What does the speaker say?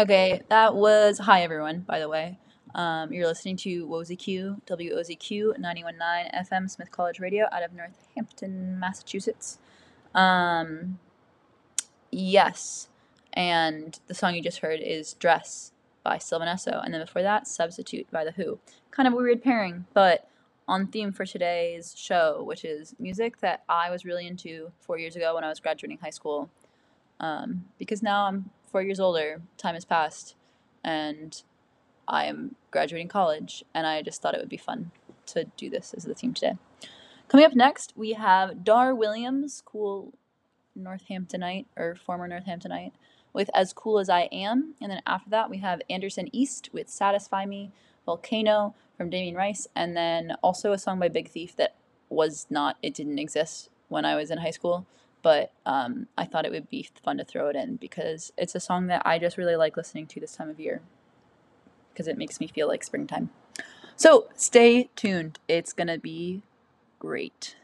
Okay, that was hi everyone. By the way, um, you're listening to WOZQ WOZQ 91.9 FM Smith College Radio out of Northampton, Massachusetts. Um, yes, and the song you just heard is "Dress" by Sylvan Esso, and then before that, "Substitute" by The Who. Kind of a weird pairing, but on theme for today's show, which is music that I was really into four years ago when I was graduating high school. Um, because now I'm four years older, time has passed, and I am graduating college, and I just thought it would be fun to do this as the theme today. Coming up next, we have Dar Williams, cool Northamptonite or former Northamptonite, with As Cool as I Am. And then after that, we have Anderson East with Satisfy Me, Volcano from Damien Rice, and then also a song by Big Thief that was not, it didn't exist when I was in high school, but um, I thought it would be fun to throw it in because it's a song that I just really like listening to this time of year because it makes me feel like springtime. So stay tuned, it's gonna be great.